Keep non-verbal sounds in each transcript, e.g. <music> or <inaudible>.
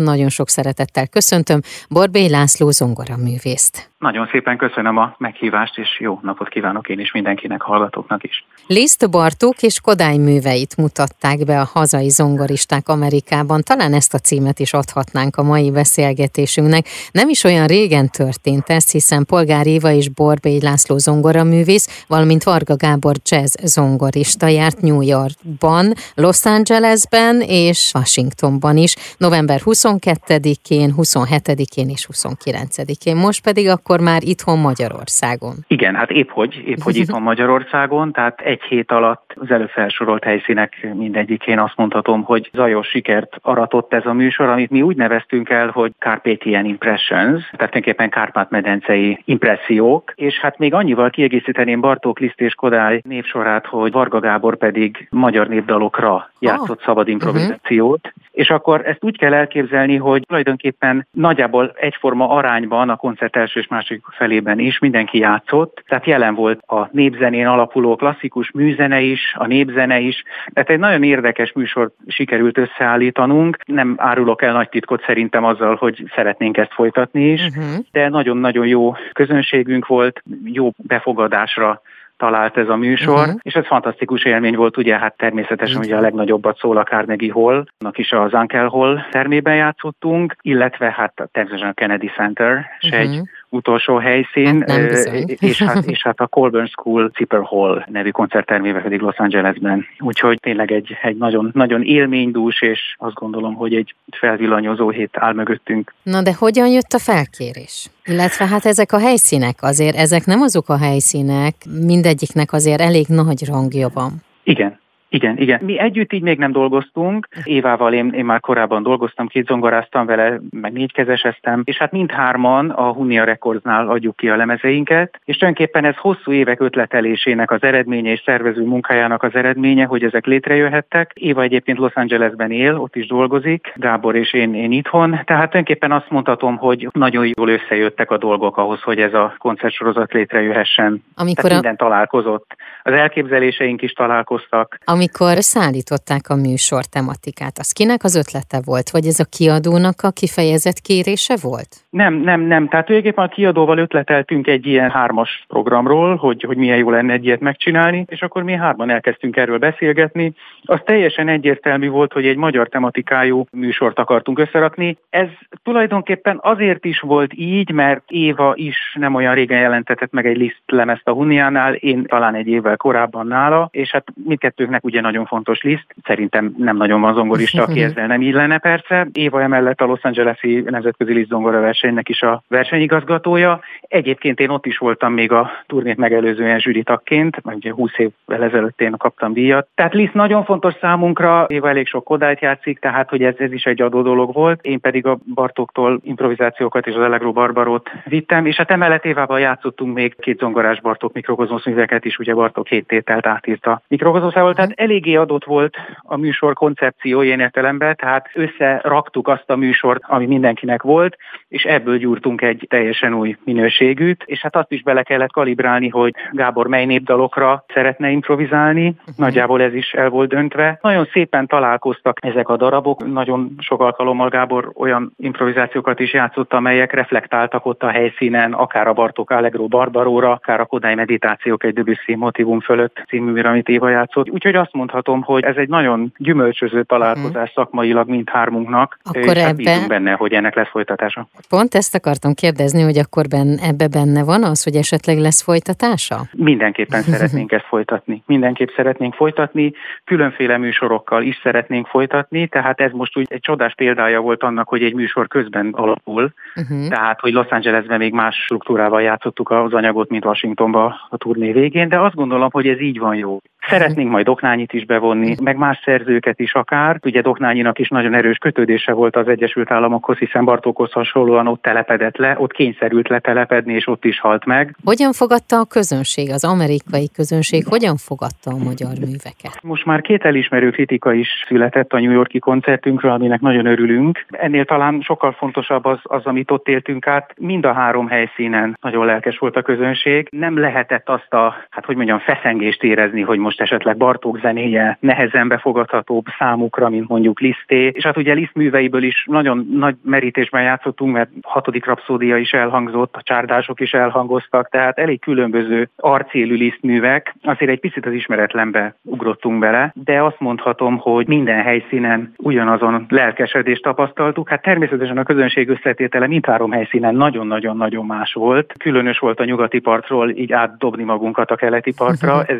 Nagyon sok szeretettel köszöntöm Borbély László zongoraművészt. Nagyon szépen köszönöm a meghívást, és jó napot kívánok én is mindenkinek, hallgatóknak is. Liszt Bartók és Kodály műveit mutatták be a hazai zongoristák Amerikában. Talán ezt a címet is adhatnánk a mai beszélgetésünknek. Nem is olyan régen történt ez, hiszen Polgár Éva és Borbély László zongoraművész, valamint Varga Gábor jazz zongorista járt New Yorkban, Los Angelesben és Washingtonban is. November 22-én, 27-én és 29-én. Most pedig akkor akkor már itthon Magyarországon. Igen, hát épp hogy, épp hogy <laughs> itthon Magyarországon, tehát egy hét alatt az előbb felsorolt helyszínek mindegyikén azt mondhatom, hogy zajos sikert aratott ez a műsor, amit mi úgy neveztünk el, hogy Carpathian Impressions, tehát tulajdonképpen Kárpát-medencei impressziók, és hát még annyival kiegészíteném Bartók Liszt és Kodály névsorát, hogy Varga Gábor pedig magyar népdalokra játszott oh. szabad improvizációt, uh-huh. És akkor ezt úgy kell elképzelni, hogy tulajdonképpen nagyjából egyforma arányban a koncert első és másik felében is mindenki játszott, tehát jelen volt a népzenén alapuló klasszikus műzene is, a népzene is, tehát egy nagyon érdekes műsor sikerült összeállítanunk, nem árulok el nagy titkot szerintem azzal, hogy szeretnénk ezt folytatni is, uh-huh. de nagyon-nagyon jó közönségünk volt, jó befogadásra talált ez a műsor, uh-huh. és ez fantasztikus élmény volt, ugye hát természetesen uh-huh. ugye a legnagyobbat szól a Carnegie Hall, annak is az Ankel Hall termében játszottunk, illetve hát természetesen a Kennedy Center, és uh-huh. egy utolsó helyszín, hát és, hát, és hát a Colburn School Zipper Hall nevű koncerttermébe pedig Los Angelesben. Úgyhogy tényleg egy, egy nagyon, nagyon élménydús, és azt gondolom, hogy egy felvillanyozó hét áll mögöttünk. Na de hogyan jött a felkérés? Illetve hát ezek a helyszínek azért, ezek nem azok a helyszínek, mindegyiknek azért elég nagy rangja van. Igen, igen, igen. Mi együtt így még nem dolgoztunk. Évával én, én már korábban dolgoztam, két zongoráztam vele, meg négykezeseztem, és hát mindhárman a Hunia Recordsnál adjuk ki a lemezeinket, és tulajdonképpen ez hosszú évek ötletelésének az eredménye és szervező munkájának az eredménye, hogy ezek létrejöhettek. Éva egyébként Los Angelesben él, ott is dolgozik, Gábor és én, én itthon. Tehát tulajdonképpen azt mondhatom, hogy nagyon jól összejöttek a dolgok ahhoz, hogy ez a koncertsorozat létrejöhessen. Amikor Tehát a... minden találkozott. Az elképzeléseink is találkoztak. Ami amikor szállították a műsor tematikát, az kinek az ötlete volt, vagy ez a kiadónak a kifejezett kérése volt? Nem, nem, nem. Tehát tulajdonképpen a kiadóval ötleteltünk egy ilyen hármas programról, hogy, hogy milyen jó lenne egy ilyet megcsinálni, és akkor mi hárman elkezdtünk erről beszélgetni. Az teljesen egyértelmű volt, hogy egy magyar tematikájú műsort akartunk összerakni. Ez tulajdonképpen azért is volt így, mert Éva is nem olyan régen jelentetett meg egy liszt lemezt a Huniánál, én talán egy évvel korábban nála, és hát mindkettőnknek ugye nagyon fontos liszt. Szerintem nem nagyon van zongorista, aki <laughs> ezzel nem illene persze. Éva emellett a Los Angeles-i Nemzetközi Liszt Zongora versenynek is a versenyigazgatója. Egyébként én ott is voltam még a turnét megelőzően zsűritagként, ugye 20 évvel ezelőtt én kaptam díjat. Tehát Liszt nagyon fontos számunkra, Éva elég sok kodályt játszik, tehát hogy ez, ez is egy adó dolog volt. Én pedig a Bartóktól improvizációkat és az Allegro Barbarót vittem, és hát emellett Évával játszottunk még két zongorás Bartók mikrokozmosz műveket is, ugye Bartók két tételt átírta mikrokozmoszával, tehát eléggé adott volt a műsor koncepció ilyen értelemben, tehát összeraktuk azt a műsort, ami mindenkinek volt, és ebből gyúrtunk egy teljesen új minőségűt, és hát azt is bele kellett kalibrálni, hogy Gábor mely népdalokra szeretne improvizálni, uh-huh. nagyjából ez is el volt döntve. Nagyon szépen találkoztak ezek a darabok, nagyon sok alkalommal Gábor olyan improvizációkat is játszott, amelyek reflektáltak ott a helyszínen, akár a Bartók Allegro Barbaróra, akár a Kodály meditációk egy Debussy motivum fölött című, amit Éva játszott. Úgyhogy azt mondhatom, hogy ez egy nagyon gyümölcsöző találkozás uh-huh. szakmailag mindhármunknak. Akkor és ebbe... benne, hogy ennek lesz folytatása. Pont ezt akartam kérdezni, hogy akkor benne, ebbe benne van az, hogy esetleg lesz folytatása? Mindenképpen <laughs> szeretnénk ezt folytatni. Mindenképp szeretnénk folytatni, különféle műsorokkal is szeretnénk folytatni, tehát ez most úgy egy csodás példája volt annak, hogy egy műsor közben alapul, uh-huh. tehát hogy Los Angelesben még más struktúrával játszottuk az anyagot, mint Washingtonban a turné végén, de azt gondolom, hogy ez így van jó. Szeretnénk majd Doknányit is bevonni, meg más szerzőket is akár. Ugye Doknányinak is nagyon erős kötődése volt az Egyesült Államokhoz, hiszen Bartókhoz hasonlóan ott telepedett le, ott kényszerült letelepedni, és ott is halt meg. Hogyan fogadta a közönség, az amerikai közönség, hogyan fogadta a magyar műveket? Most már két elismerő kritika is született a New Yorki koncertünkről, aminek nagyon örülünk. Ennél talán sokkal fontosabb az, az amit ott éltünk át. Mind a három helyszínen nagyon lelkes volt a közönség. Nem lehetett azt a, hát hogy mondjam, feszengést érezni, hogy most most esetleg Bartók zenéje nehezen befogadhatóbb számukra, mint mondjuk Liszté. És hát ugye Liszt műveiből is nagyon nagy merítésben játszottunk, mert hatodik rapszódia is elhangzott, a csárdások is elhangoztak, tehát elég különböző arcélű Liszt művek. Azért egy picit az ismeretlenbe ugrottunk bele, de azt mondhatom, hogy minden helyszínen ugyanazon lelkesedést tapasztaltuk. Hát természetesen a közönség összetétele mindhárom helyszínen nagyon-nagyon-nagyon más volt. Különös volt a nyugati partról így átdobni magunkat a keleti partra, <laughs> ez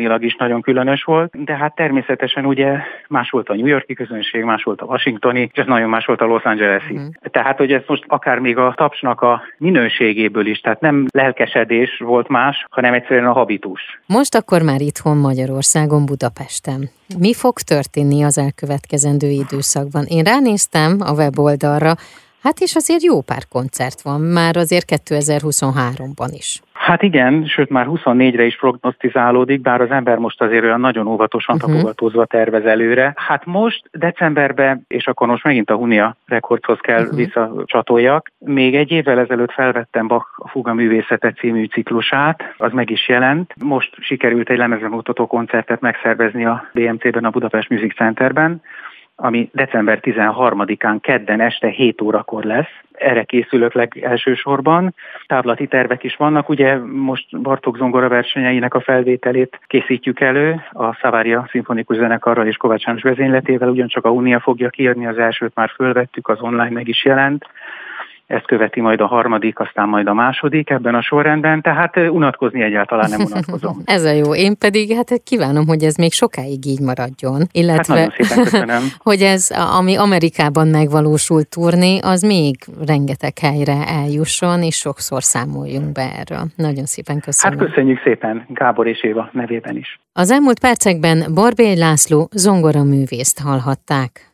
élettanilag is nagyon különös volt, de hát természetesen ugye más volt a New Yorki közönség, más volt a Washingtoni, és ez nagyon más volt a Los Angeles-i. Uh-huh. Tehát, hogy ez most akár még a tapsnak a minőségéből is, tehát nem lelkesedés volt más, hanem egyszerűen a habitus. Most akkor már itthon Magyarországon, Budapesten. Mi fog történni az elkövetkezendő időszakban? Én ránéztem a weboldalra, Hát és azért jó pár koncert van, már azért 2023-ban is. Hát igen, sőt már 24-re is prognosztizálódik, bár az ember most azért olyan nagyon óvatosan uh-huh. tapogatózva tervez előre. Hát most decemberben, és akkor most megint a Hunia rekordhoz kell uh-huh. visszacsatoljak, még egy évvel ezelőtt felvettem Bach a Fuga Művészete című ciklusát, az meg is jelent. Most sikerült egy lemezbemutató koncertet megszervezni a BMC-ben, a Budapest Music Centerben, ami december 13-án kedden este 7 órakor lesz. Erre készülök leg elsősorban. Táblati tervek is vannak. Ugye most Bartók zongora versenyeinek a felvételét készítjük elő a Szavária Szimfonikus Zenekarral és Kovács János vezényletével, ugyancsak a Unia fogja kiadni, az elsőt már fölvettük, az online meg is jelent ezt követi majd a harmadik, aztán majd a második ebben a sorrendben, tehát unatkozni egyáltalán nem unatkozom. <laughs> ez a jó, én pedig hát kívánom, hogy ez még sokáig így maradjon, illetve hát szépen <laughs> hogy ez, ami Amerikában megvalósult turné, az még rengeteg helyre eljusson, és sokszor számoljunk be erről. Nagyon szépen köszönöm. Hát köszönjük szépen Gábor és Éva nevében is. Az elmúlt percekben Barbély László zongoraművészt hallhatták.